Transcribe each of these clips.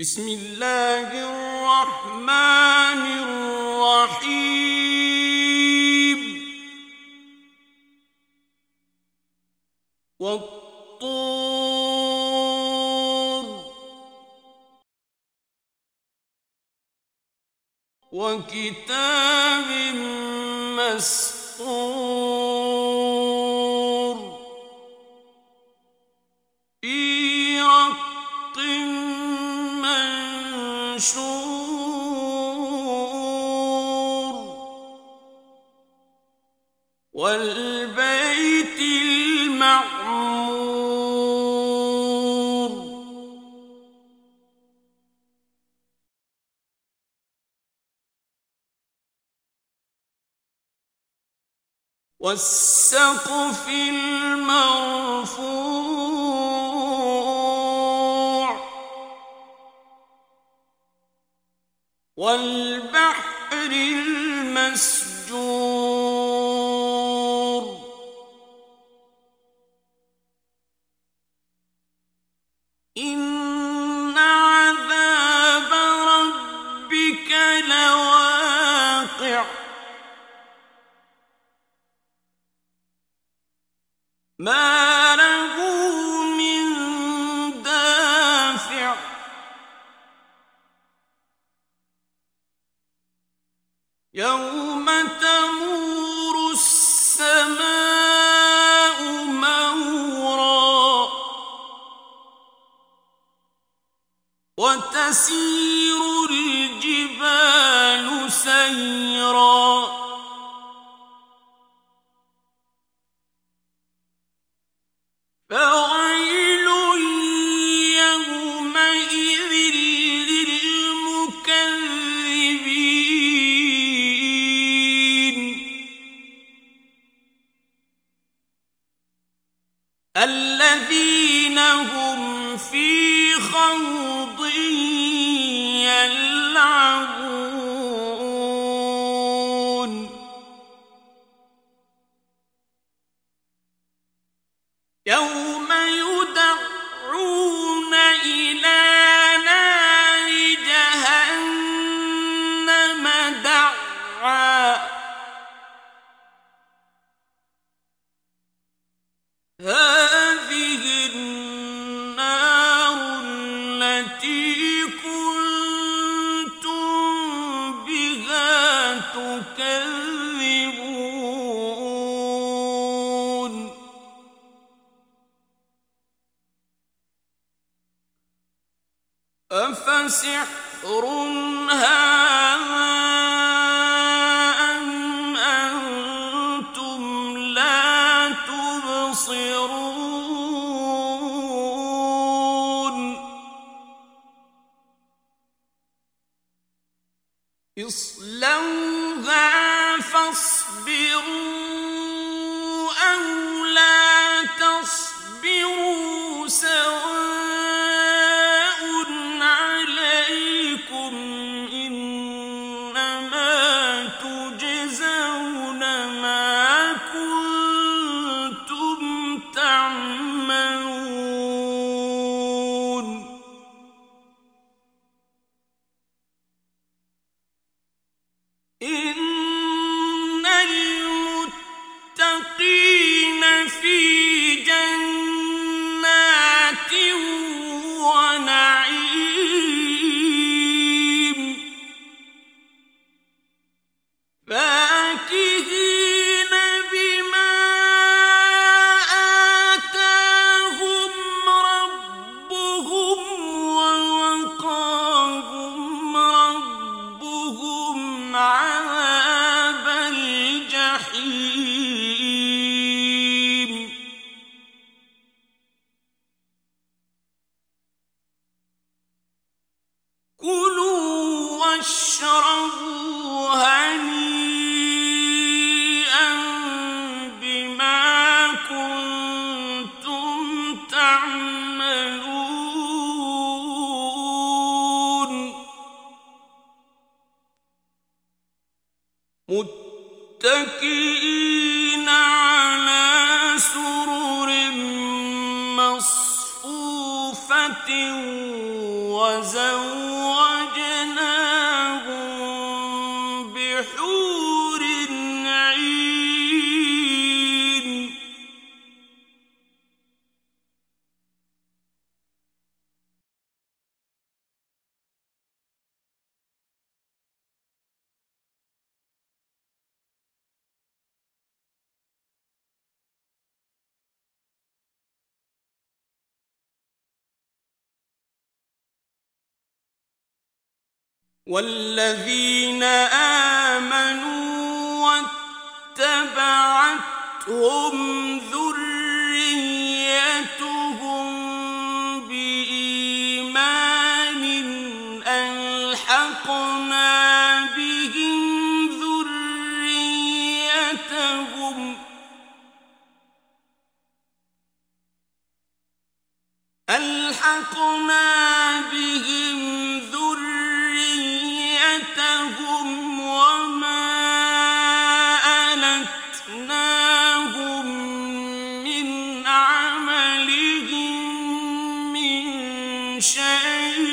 بسم الله الرحمن الرحيم. والطور. وكتاب مسطور. النشور والبيت المعمور. والسقف المرفوع. والبحر المسجور يوم والذين آمنوا واتبعتهم شيء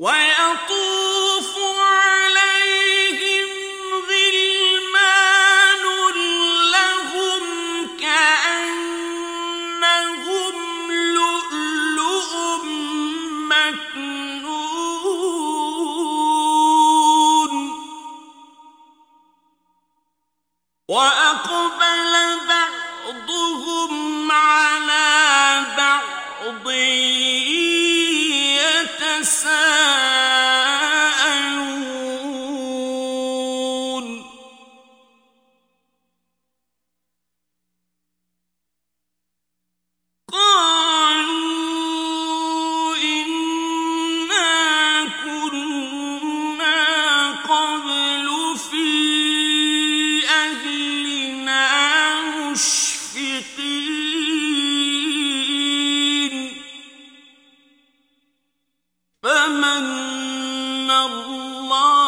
ويطوف الله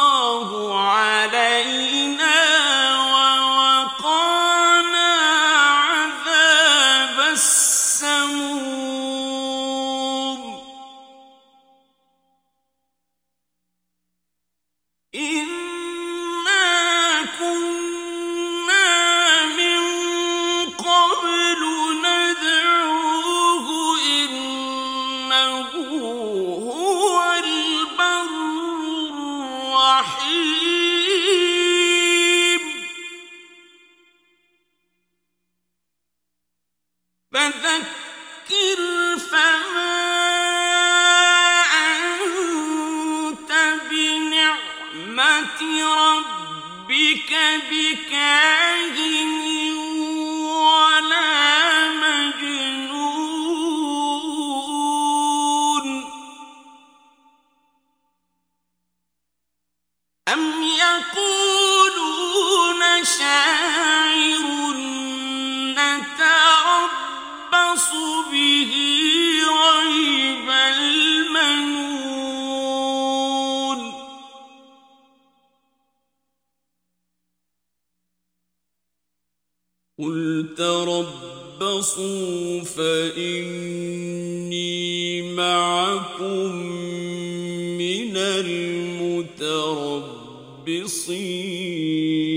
المتربصين 'بصين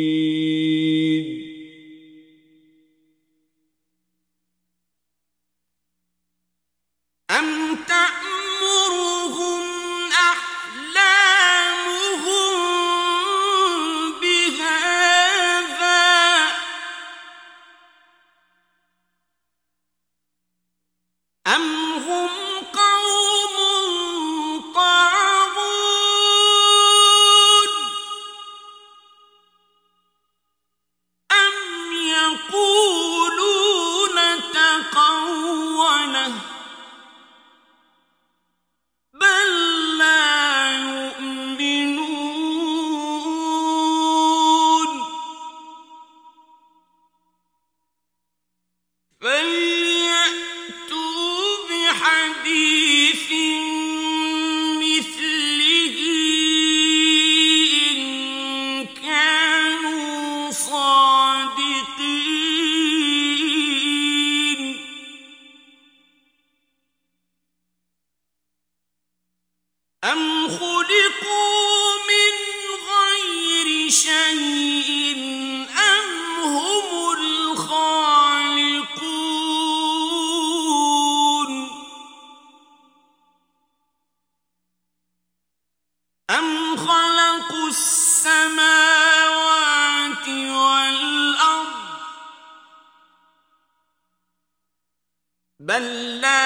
بل لا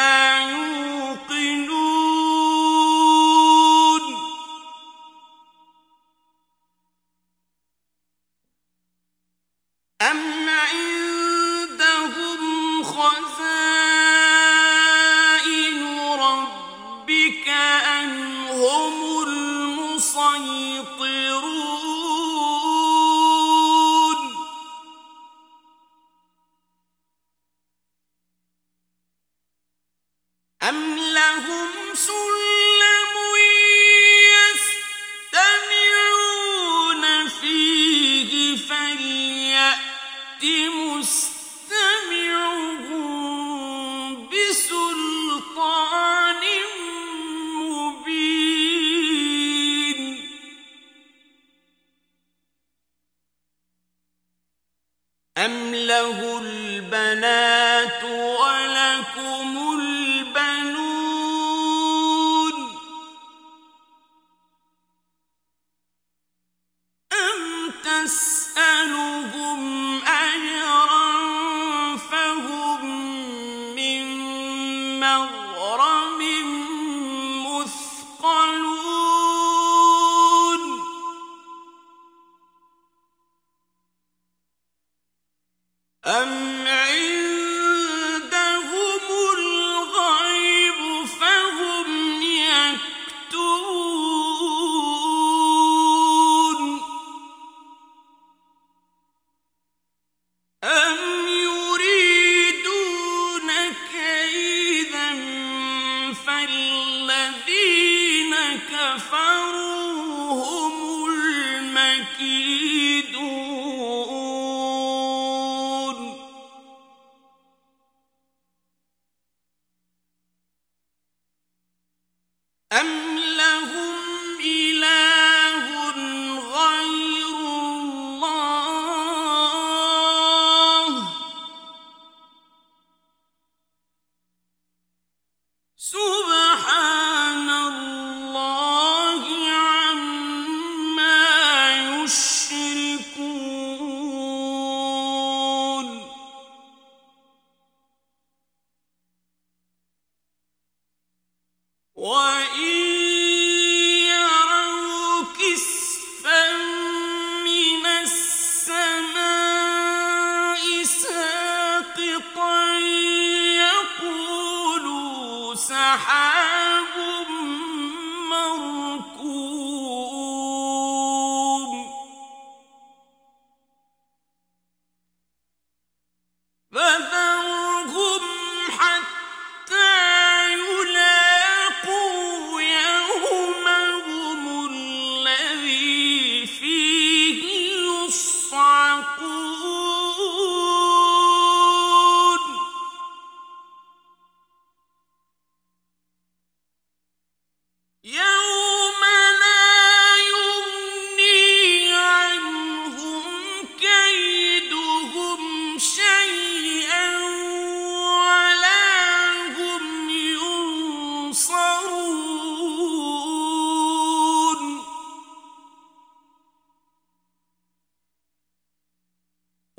أم لهم سلم يستمعون فيه فليأت بسلطان مبين أم له البنات أم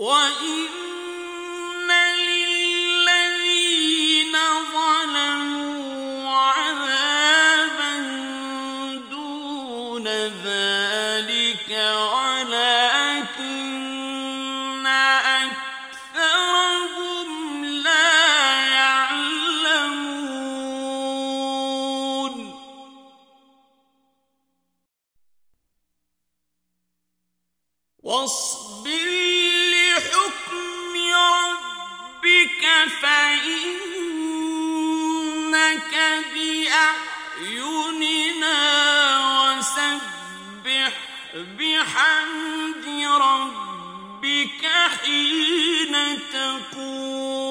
وإن للذين ظلموا عذابا دون ذلك ولكن أكثرهم لا يعلمون واصبر فإنك بأعيننا وسبح بحمد ربك حين تقوم.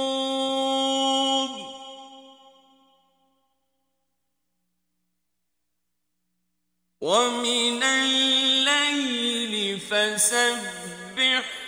ومن الليل فسبح